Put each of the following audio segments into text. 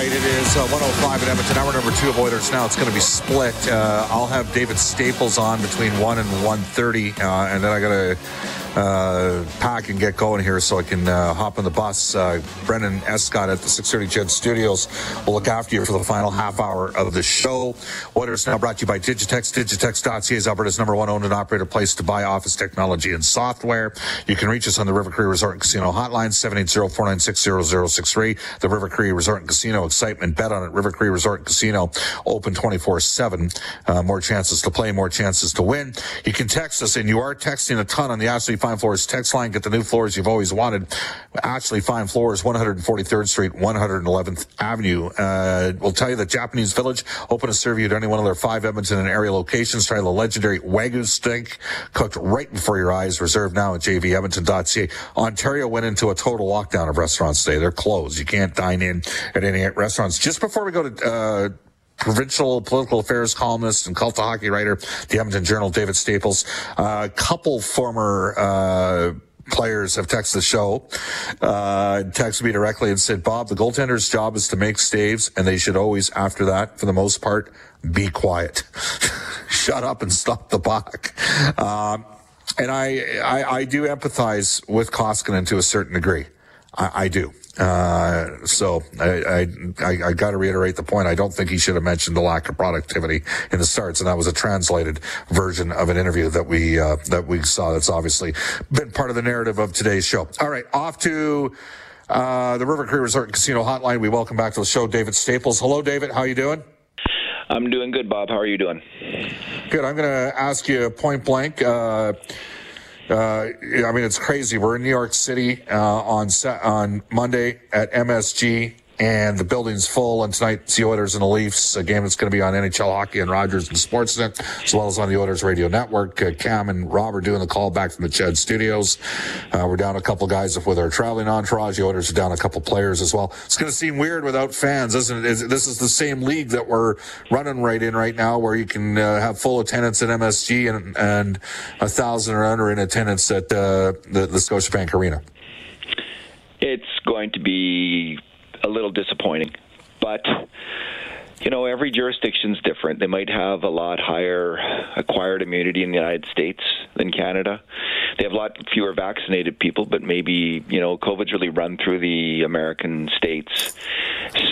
right, it is uh, 105 at Edmonton. Hour number two of Oilers Now. It's going to be split. Uh, I'll have David Staples on between 1 and 1.30, uh, and then I got to uh, pack and get going here so I can uh, hop on the bus. Uh, Brendan Escott at the 630 CHED Studios will look after you for the final half hour of the show. Oilers Now brought to you by Digitex. Digitex.ca is Alberta's number one owned and operated place to buy office technology and software. You can reach us on the River Cree Resort and Casino hotline, 780-496-0063. The River Cree Resort and Casino excitement. Bet on it. River Cree Resort Casino open 24-7. Uh, more chances to play, more chances to win. You can text us, and you are texting a ton on the Ashley Fine Floors text line. Get the new floors you've always wanted. Ashley Fine Floors, 143rd Street, 111th Avenue. Uh, we'll tell you that Japanese Village open to serve you at any one of their five Edmonton and area locations. Try the legendary Wagyu steak cooked right before your eyes. Reserved now at jvedmonton.ca. Ontario went into a total lockdown of restaurants today. They're closed. You can't dine in at any restaurants. Just before we go to, uh, provincial political affairs columnist and cult hockey writer, the Edmonton Journal, David Staples. A uh, couple former uh, players have texted the show, uh, texted me directly and said, Bob, the goaltender's job is to make staves, and they should always, after that, for the most part, be quiet. Shut up and stop the puck. Um, and I, I, I, do empathize with Koskinen to a certain degree. I, I do. Uh, so I, I, I got to reiterate the point. I don't think he should have mentioned the lack of productivity in the starts, and that was a translated version of an interview that we uh, that we saw. That's obviously been part of the narrative of today's show. All right, off to uh, the River Cree Resort and Casino Hotline. We welcome back to the show David Staples. Hello, David. How you doing? I'm doing good, Bob. How are you doing? Good. I'm going to ask you point blank. Uh, uh, I mean, it's crazy. We're in New York City uh, on on Monday at MSG, and the building's full. And tonight, it's the Oilers and the Leafs, a game that's going to be on NHL Hockey and Rogers and Sportsnet, as well as on the Oilers Radio Network. Uh, Cam and Rob are doing the call back from the CHED Studios. Uh, we're down a couple guys with our traveling entourage. The Oilers are down a couple players as well. It's going to seem weird without fans, isn't it? This is the same league that we're running right in right now, where you can uh, have full attendance at MSG and, and a thousand or under in attendance at uh, the, the Scotiabank Arena. It's going to be a little disappointing. But you know, every jurisdiction's different. They might have a lot higher acquired immunity in the United States than Canada. They have a lot fewer vaccinated people, but maybe, you know, COVID's really run through the American states.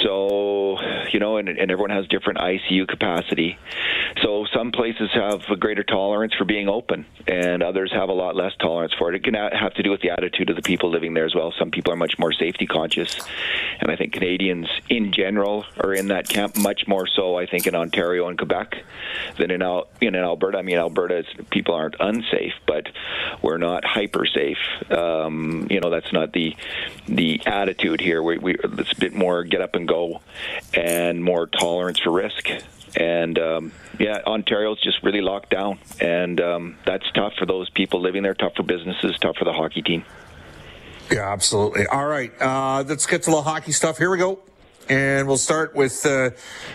So, you know, and, and everyone has different ICU capacity. So some places have a greater tolerance for being open, and others have a lot less tolerance for it. It can have to do with the attitude of the people living there as well. Some people are much more safety conscious, and I think Canadians in general are in that camp much more so. I think in Ontario and Quebec than in Al- in Alberta. I mean, Alberta people aren't unsafe, but we're not hyper safe. Um, you know, that's not the the attitude here. We, we it's a bit more get up and go, and more tolerance for risk and um, yeah, Ontario's just really locked down, and um, that's tough for those people living there, tough for businesses, tough for the hockey team. Yeah, absolutely. All right, uh, let's get to the hockey stuff. Here we go. And we'll start with uh.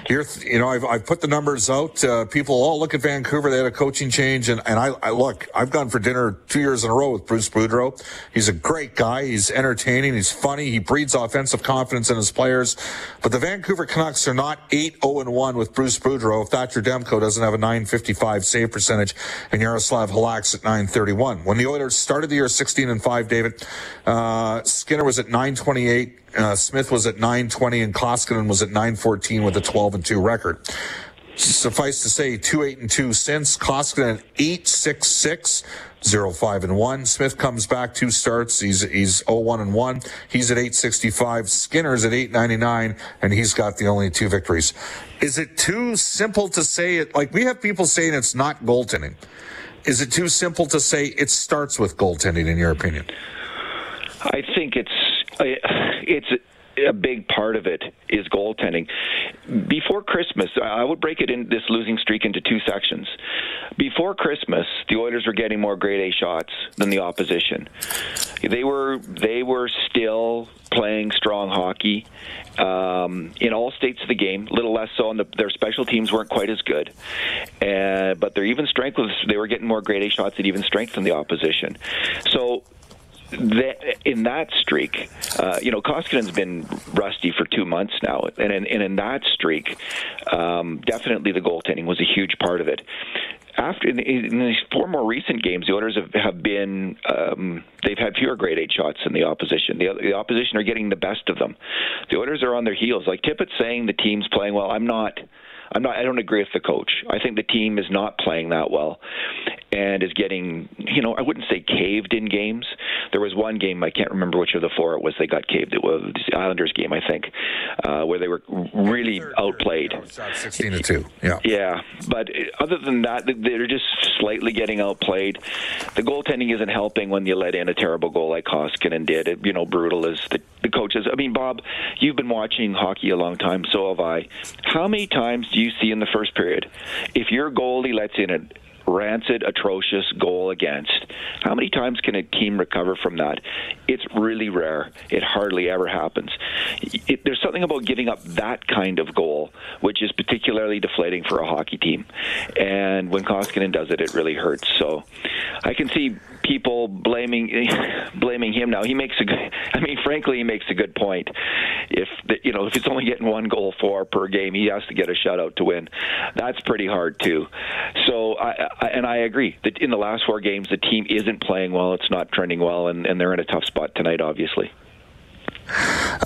You know, I've, I've put the numbers out. Uh, people all look at Vancouver. They had a coaching change, and, and I, I look. I've gone for dinner two years in a row with Bruce Boudreau. He's a great guy. He's entertaining. He's funny. He breeds offensive confidence in his players. But the Vancouver Canucks are not eight zero and one with Bruce Boudreau. If Thatcher Demko doesn't have a nine fifty five save percentage, and Jaroslav Halak's at nine thirty one. When the Oilers started the year sixteen and five, David uh, Skinner was at nine twenty eight. Uh, Smith was at 920 and Koskinen was at 914 with a 12 and 2 record. Suffice to say, 2 8 and 2 since. Koskinen at 8 6 6. 0 5 and 1. Smith comes back two starts. He's he's 0 1 and 1. He's at 865. Skinner's at 899 and he's got the only two victories. Is it too simple to say it like we have people saying it's not goaltending? Is it too simple to say it starts with goaltending in your opinion? I think it's it's a big part of it is goaltending. Before Christmas, I would break it in this losing streak into two sections. Before Christmas, the Oilers were getting more grade A shots than the opposition. They were they were still playing strong hockey um, in all states of the game. A little less so on the, their special teams weren't quite as good, uh, but their even strength was they were getting more grade A shots at even strength than the opposition. So that, in that streak, uh, you know, Koskinen's been rusty for two months now, and in, and in that streak, um, definitely the goaltending was a huge part of it. After in, these four more recent games, the Oilers have, have been um, they've had fewer grade eight shots than the opposition. The, the opposition are getting the best of them. The Oilers are on their heels. Like Tippett's saying, the team's playing well. I'm not. I'm not. I don't agree with the coach. I think the team is not playing that well, and is getting. You know, I wouldn't say caved in games. There was one game I can't remember which of the four it was. They got caved. It was the Islanders game, I think, uh, where they were really third, outplayed. Third, Sixteen to two. Yeah. Yeah, but other than that, they're just slightly getting outplayed. The goaltending isn't helping when you let in a terrible goal like Koskinen did. It, you know, brutal as the, the coaches. I mean, Bob, you've been watching hockey a long time. So have I. How many times do you see in the first period if your goalie lets in a rancid, atrocious goal against. How many times can a team recover from that? It's really rare. It hardly ever happens. It, there's something about giving up that kind of goal, which is particularly deflating for a hockey team. And when Koskinen does it, it really hurts. So I can see people blaming blaming him now. He makes a good. I mean, frankly, he makes a good point. If the, you know, if he's only getting one goal for per game, he has to get a shutout to win. That's pretty hard too. So, I, I, and I agree that in the last four games, the team isn't playing well. It's not trending well, and, and they're in a tough spot tonight, obviously.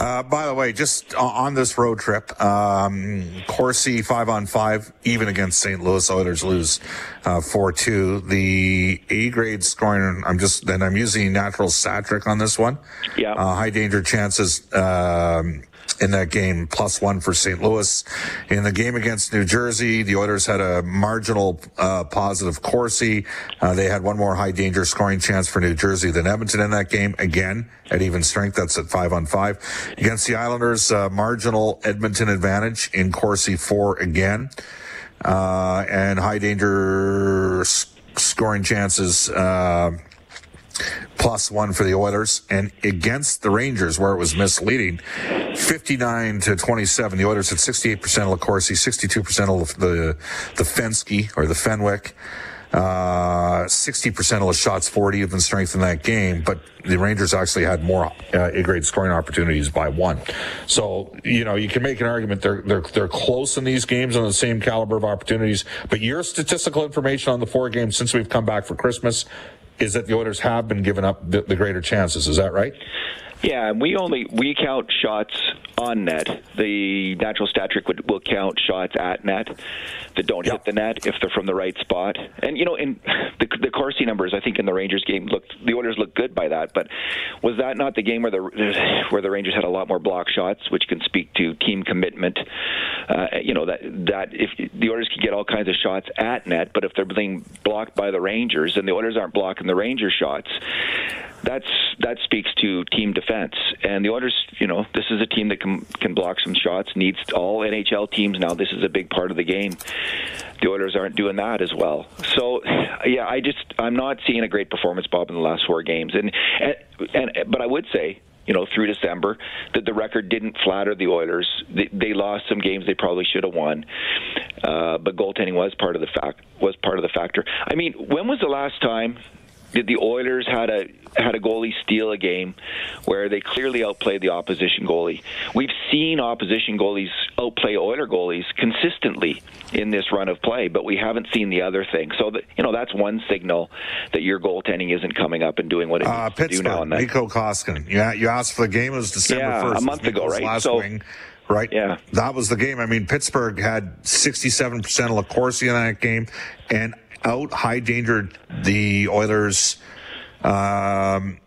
Uh, by the way, just on this road trip, um, Corsi five on five, even against St. Louis Oilers lose uh, four uh, two. The A grade scoring, I'm just then I'm using natural stat trick on this one. Yeah, uh, high danger chances. Um, in that game, plus one for St. Louis. In the game against New Jersey, the Oilers had a marginal uh, positive Corsi. Uh, they had one more high danger scoring chance for New Jersey than Edmonton in that game. Again, at even strength, that's at five on five. Against the Islanders, uh, marginal Edmonton advantage in Corsi four again. Uh, and high danger scoring chances uh, plus one for the Oilers, and against the Rangers, where it was misleading, 59 to 27. The Oilers had 68% of the Corsi, 62% of the the Fensky or the Fenwick. Uh, 60% of the shots 40 have been strength in that game, but the Rangers actually had more uh, A-grade scoring opportunities by one. So, you know, you can make an argument they're, they're, they're close in these games on the same caliber of opportunities, but your statistical information on the four games since we've come back for Christmas is that the Oilers have been giving up the, the greater chances. Is that right? Yeah, and we only we count shots on net. The natural stat trick would, will count shots at net that don't yep. hit the net if they're from the right spot. And you know, in the, the Corsi numbers, I think in the Rangers game looked the Oilers looked good by that. But was that not the game where the where the Rangers had a lot more block shots, which can speak to team commitment? Uh, you know that that if the Oilers can get all kinds of shots at net, but if they're being blocked by the Rangers and the Oilers aren't blocking the Ranger shots, that's that speaks to team defense. And the Oilers, you know, this is a team that can can block some shots. Needs all NHL teams now. This is a big part of the game. The Oilers aren't doing that as well. So, yeah, I just I'm not seeing a great performance, Bob, in the last four games. And and, and but I would say you know, through December, that the record didn't flatter the Oilers. They, they lost some games they probably should have won, uh, but goaltending was part of the fact was part of the factor. I mean, when was the last time the Oilers had a had a goalie steal a game where they clearly outplayed the opposition goalie. We've seen opposition goalies outplay Oiler goalies consistently in this run of play, but we haven't seen the other thing. So that you know that's one signal that your goaltending isn't coming up and doing what it uh, needs to do now and then. Mikko Koskinen. Yeah, you asked for the game. It was December Yeah, 1st. a month ago, right? Last So- wing, right? Yeah. That was the game. I mean, Pittsburgh had 67% of LaCourse in that game and out high endangered the Oilers. Um,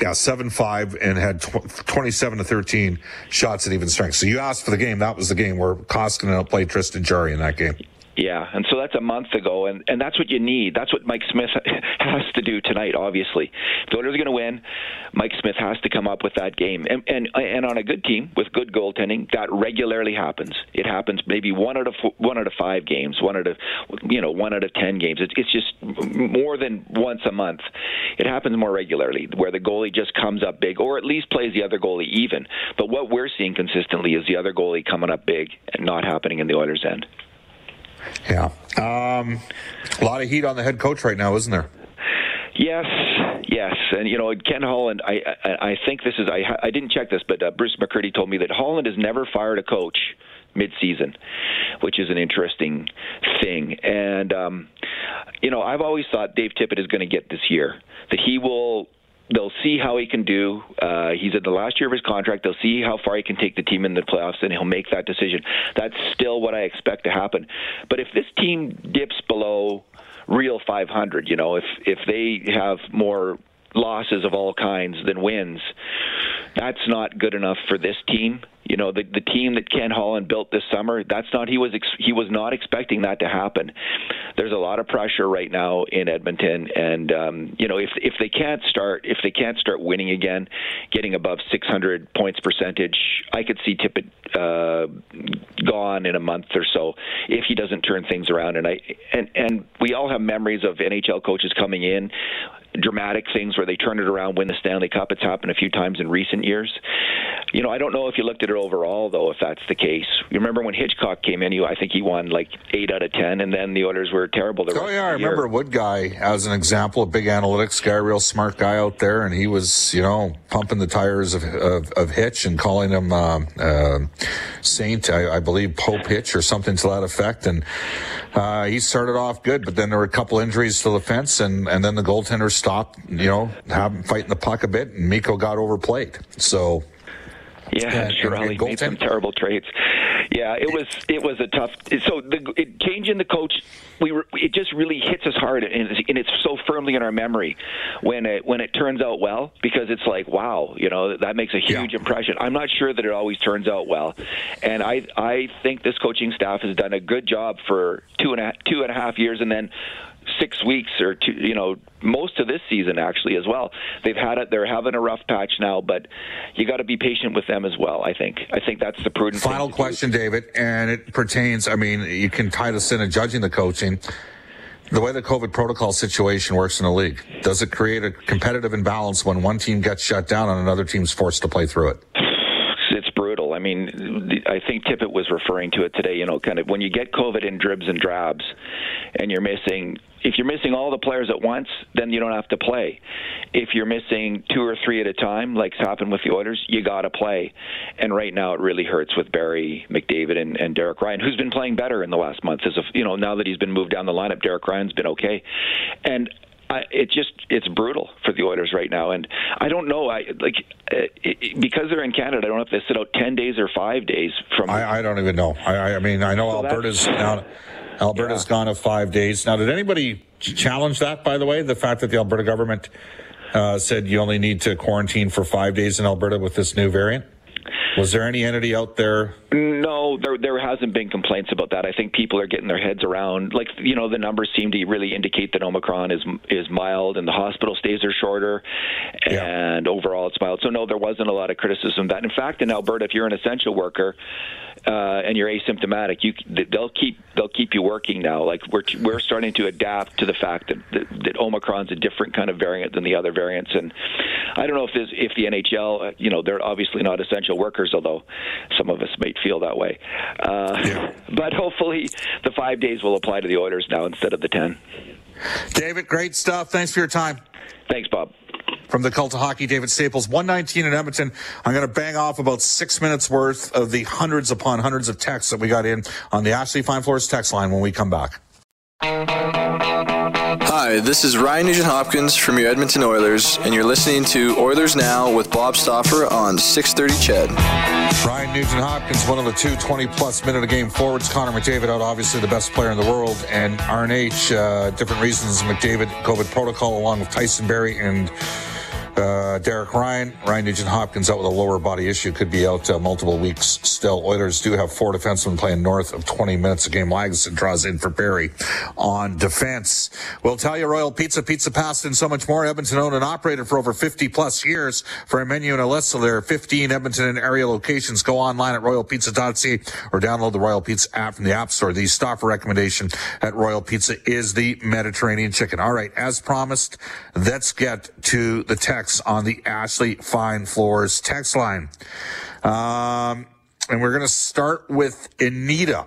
yeah, seven five and had tw- twenty-seven to thirteen shots at even strength. So you asked for the game. That was the game where Koskinen played Tristan Jarry in that game. Yeah, and so that's a month ago, and, and that's what you need. That's what Mike Smith has to do tonight. Obviously, if the Oilers are going to win, Mike Smith has to come up with that game. And, and and on a good team with good goaltending, that regularly happens. It happens maybe one out of four, one out of five games, one out of you know one out of ten games. It's it's just more than once a month. It happens more regularly where the goalie just comes up big, or at least plays the other goalie even. But what we're seeing consistently is the other goalie coming up big and not happening in the Oilers' end. Yeah. Um, a lot of heat on the head coach right now, isn't there? Yes, yes, and you know Ken Holland. I I, think this is I I didn't check this, but uh, Bruce McCurdy told me that Holland has never fired a coach mid-season, which is an interesting thing. And um, you know I've always thought Dave Tippett is going to get this year that he will. They'll see how he can do. Uh, he's at the last year of his contract. They'll see how far he can take the team in the playoffs, and he'll make that decision. That's still what I expect to happen. But if this team dips below real 500. You know, if if they have more losses of all kinds than wins, that's not good enough for this team. You know, the the team that Ken Holland built this summer, that's not he was ex- he was not expecting that to happen. There's a lot of pressure right now in Edmonton, and um, you know, if if they can't start if they can't start winning again, getting above 600 points percentage, I could see Tippett uh, gone in a month or so if he doesn't turn things around. And I and and we all have memories of NHL coaches coming in dramatic things where they turn it around, win the Stanley Cup. It's happened a few times in recent years. You know, I don't know if you looked at it overall though, if that's the case. You remember when Hitchcock came in? You, I think he won like eight out of ten, and then the orders were terrible. The Oh yeah, I of the year. remember Woodguy as an example, a big analytics guy, real smart guy out there, and he was, you know, pumping the tires of of, of Hitch and calling him um, uh, Saint, I, I believe Pope Hitch or something to that effect. And uh, he started off good, but then there were a couple injuries to the fence, and and then the goaltender stopped, you know, having fighting the puck a bit, and Mikko got overplayed. So Yeah, And- sure. and- and made some terrible trades. Yeah, it was it was a tough. So the it, changing the coach, we were, it just really hits us hard, and it's, and it's so firmly in our memory when it when it turns out well because it's like wow, you know that makes a huge Yeah. impression. I'm not sure that it always turns out well, and I I think this coaching staff has done a good job for two and a two and a half years, and then six weeks or two, you know, most of this season actually as well. They've had it. They're having a rough patch now, but you got to be patient with them as well. I think. I think that's the prudent. Final to do. question, David, and it pertains. I mean, you can tie this into judging the coaching. The way the COVID protocol situation works in the league, does it create a competitive imbalance when one team gets shut down and another team's forced to play through it? It's brutal. I mean, I think Tippett was referring to it today. You know, kind of when you get COVID in dribs and drabs, and you're missing. If you're missing all the players at once, then you don't have to play. If you're missing two or three at a time, like's happened with the Oilers, you got to play. And right now, it really hurts with Barrie McDavid and, and Derek Ryan, who's been playing better in the last month. As of you know, now that he's been moved down the lineup, Derek Ryan's been okay. And I, it just it's brutal for the Oilers right now, and I don't know. I like uh, it, because they're in Canada. I don't know if they sit out ten days or five days from. I, I don't even know. I, I- mean, I know So Alberta's now. Alberta's Yeah. gone to five days. Now, did anybody challenge that? By the way, the fact that the Alberta government uh, said you only need to quarantine for five days in Alberta with this new variant. Was there any entity out there No, there there hasn't been complaints about that. I think people are getting their heads around. Like you know, the numbers seem to really indicate that Omicron is is mild, and the hospital stays are shorter, yeah. and overall it's mild. So no, there wasn't a lot of criticism of that. In fact, in Alberta, if you're an essential worker, uh, and you're asymptomatic, you they'll keep they'll keep you working now. Like we're we're starting to adapt to the fact that, that that Omicron's a different kind of variant than the other variants, and I don't know if this, if the NHL, uh, you know, they're obviously not essential workers, although some of us might feel that way. Uh, yeah. But hopefully, the five days will apply to the Oilers now instead of the ten. David, great stuff. Thanks for your time. Thanks, Bob from the cult of hockey, David Staples. 119 in Edmonton. I'm going to bang off about six minutes worth of the hundreds upon hundreds of texts that we got in on the Ashley Fine Floors text line when we come back. Hi, this is Ryan Nugent Hopkins from your Edmonton Oilers, and you're listening to Oilers Now with Bob Stauffer on 630 CHED. Ryan Nugent Hopkins, one of the two 20 plus minute a game forwards. Connor McDavid out, obviously the best player in the world, and RNH, uh, different reasons. McDavid, COVID protocol, along with Tyson Barrie and uh, Derek Ryan, Ryan Nugent Hopkins out with a lower body issue, could be out uh, multiple weeks still. Oilers do have four defensemen playing north of 20 minutes a game. Lagesson draws in for Barrie on defense. We'll tell you Royal Pizza, Pizza Pasta, and so much more. Edmonton owned and operated for over 50 plus years. For a menu and a list of their 15 Edmonton and area locations, go online at royalpizza.ca or download the Royal Pizza app from the App Store. The stopper recommendation at Royal Pizza is the Mediterranean chicken. All right, as promised, let's get to the text on the Ashley Fine Floors text line. Um, and we're going to start with Anita.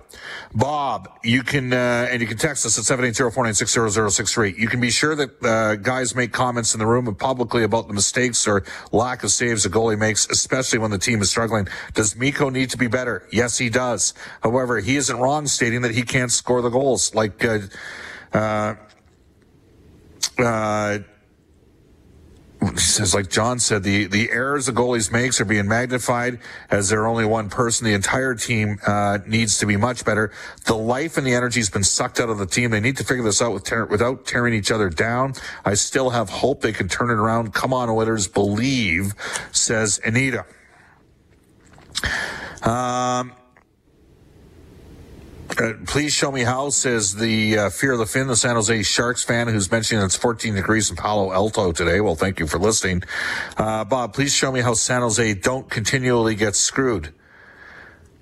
Bob, you can, uh, and you can text us at 780-496-0063. You can be sure that, uh, guys make comments in the room and publicly about the mistakes or lack of saves a goalie makes, especially when the team is struggling. Does Mikko need to be better? Yes, he does. However, he isn't wrong stating that he can't score the goals. Like, uh, says, like John said, the, the errors the goalies makes are being magnified as they're only one person. The entire team uh, needs to be much better. The life and the energy has been sucked out of the team. They need to figure this out with ter- without tearing each other down. I still have hope they can turn it around. Come on, Oilers, believe, says Anita. Um, uh, please show me how, says the uh, Fear of the Fin, the San Jose Sharks fan who's mentioning it's 14 degrees in Palo Alto today. Well, thank you for listening. Uh, Bob, please show me how San Jose don't continually get screwed.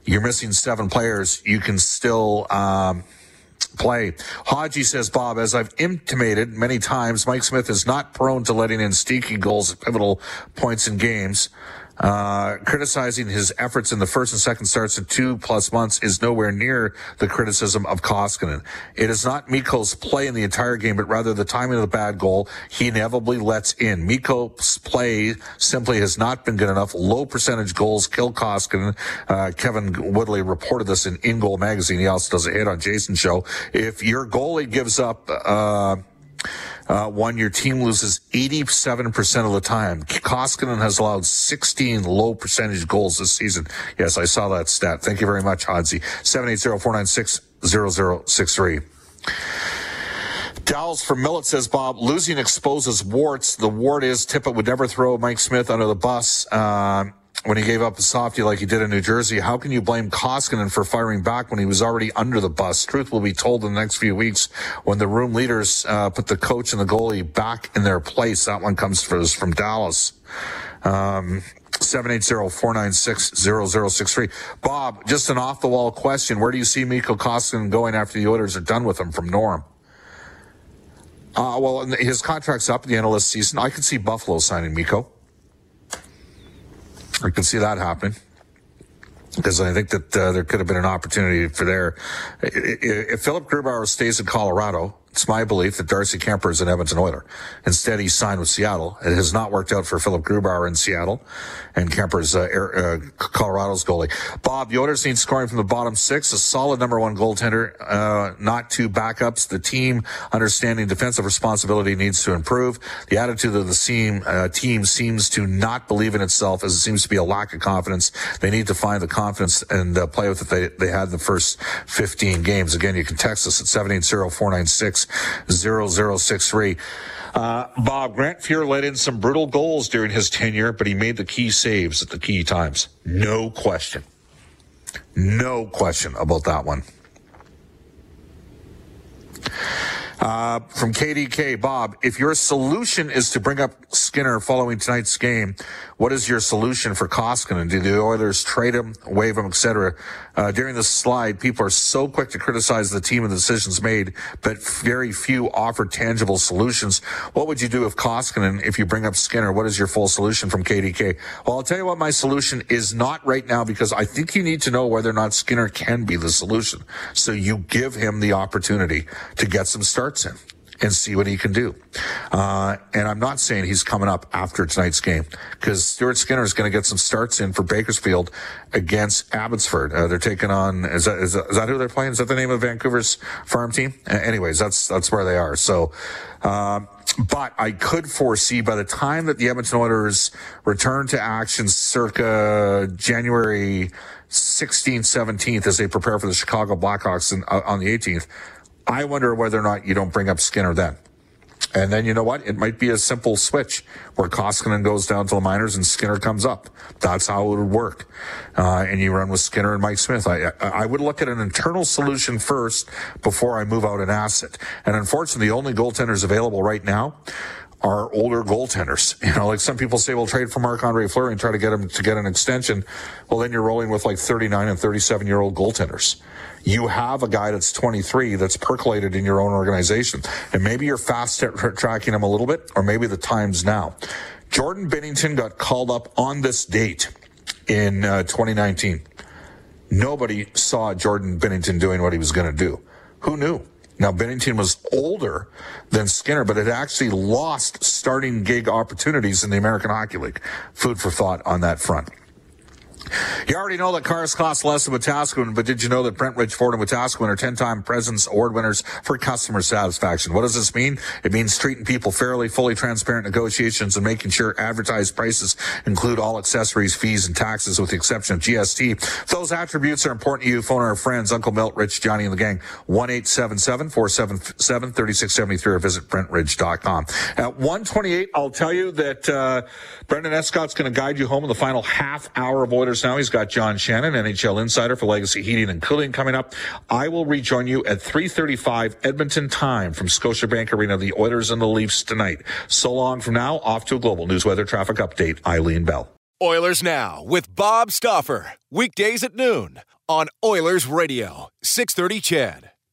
You're missing seven players. You can still, um, play. Haji says, Bob, as I've intimated many times, Mike Smith is not prone to letting in stinky goals at pivotal points in games. Uh, criticizing his efforts in the first and second starts in two plus months is nowhere near the criticism of Koskinen. It is not Mikko's play in the entire game, but rather the timing of the bad goal he inevitably lets in. Mikko's play simply has not been good enough. Low percentage goals kill Koskinen. Uh, Kevin Woodley reported this in In Goal magazine. He also does a hit on Jason show. If your goalie gives up, uh, uh, one, your team loses 87% of the time. Koskinen has allowed 16 low percentage goals this season. Yes, I saw that stat. Thank you very much, Hodzi. 780-496-0063. Dallas from Millet says, Bob, losing exposes warts. The wart is Tippett would never throw Mike Smith under the bus. Uh, when he gave up a softie like he did in New Jersey. How can you blame Koskinen for firing back when he was already under the bus? Truth will be told in the next few weeks when the room leaders uh, put the coach and the goalie back in their place. That one comes from Dallas. Um, 780-496-0063. Bob, just an off-the-wall question. Where do you see Mikko Koskinen going after the Oilers are done with him from Norm? Uh, well, his contract's up at the end of this season. I could see Buffalo signing Mikko. I can see that happening because I think that uh, there could have been an opportunity for there. If Philipp Grubauer stays in Colorado, it's my belief that Darcy Kuemper is an Edmonton Oiler. Instead, he signed with Seattle. It has not worked out for Philipp Grubauer in Seattle, and Kuemper's uh, uh, Colorado's goalie. Bob, the Oilers need scoring from the bottom six. A solid number one goaltender, uh, not two backups. The team, understanding defensive responsibility, needs to improve. The attitude of the team, uh, team seems to not believe in itself, as it seems to be a lack of confidence. They need to find the confidence and play with it they, they had in the first 15 games. Again, you can text us at 780 496 0063. Uh, Bob Grant Fuhr let in some brutal goals during his tenure, but he made the key saves at the key times. No question. No question about that one. Uh, from KDK, Bob, if your solution is to bring up Skinner following tonight's game, what is your solution for Koskinen? Do the Oilers trade him, waive him, etc.? Uh, during this slide, people are so quick to criticize the team and the decisions made, but very few offer tangible solutions. What would you do if Koskinen, if you bring up Skinner? What is your full solution from KDK? Well, I'll tell you what my solution is not right now because I think you need to know whether or not Skinner can be the solution. So you give him the opportunity to get some starts and see what he can do. Uh, and I'm not saying he's coming up after tonight's game because Stuart Skinner is going to get some starts in for Bakersfield against Abbotsford. Uh, they're taking on is that, is that is that who they're playing? Is that the name of Vancouver's farm team? Uh, anyways, that's that's where they are. So. Um, but I could foresee by the time that the Edmonton Oilers return to action circa January 16th, 17th, as they prepare for the Chicago Blackhawks uh, on the 18th, I wonder whether or not you don't bring up Skinner then. And then you know what? It might be a simple switch where Koskinen goes down to the minors and Skinner comes up. That's how it would work. Uh, and you run with Skinner and Mike Smith. I, I would look at an internal solution first before I move out an asset. And unfortunately, the only goaltenders available right now are older goaltenders. You know, like some people say, we'll trade for Marc Andre Fleury and try to get him to get an extension. Well, then you're rolling with like 39 and 37 year old goaltenders you have a guy that's 23 that's percolated in your own organization. And maybe you're fast tracking him a little bit, or maybe the time's now. Jordan Binnington got called up on this date in uh, 2019. Nobody saw Jordan Binnington doing what he was going to do. Who knew? Now, Binnington was older than Skinner, but had actually lost starting gig opportunities in the American Hockey League. Food for thought on that front. You already know that cars cost less than Wetaskiwin, but did you know that Brentridge Ford and Wetaskiwin are 10-time President's Award winners for customer satisfaction? What does this mean? It means treating people fairly, fully transparent negotiations, and making sure advertised prices include all accessories, fees, and taxes with the exception of GST. those attributes are important to you, phone our friends, Uncle Milt, Rich, Johnny, and the gang, 1-877-477-3673 or visit brentridge.com. At 128, I'll tell you that uh, Brendan Escott's going to guide you home in the final half hour of Oilers now. He's got John Shannon, NHL insider for Legacy Heating and Cooling coming up. I will rejoin you at 3:35 Edmonton time from Scotiabank Arena. The Oilers and the Leafs tonight. So long from now. Off to a global news weather traffic update. Eileen Bell. Oilers now with Bob Stauffer weekdays at noon on Oilers Radio 630 CHED.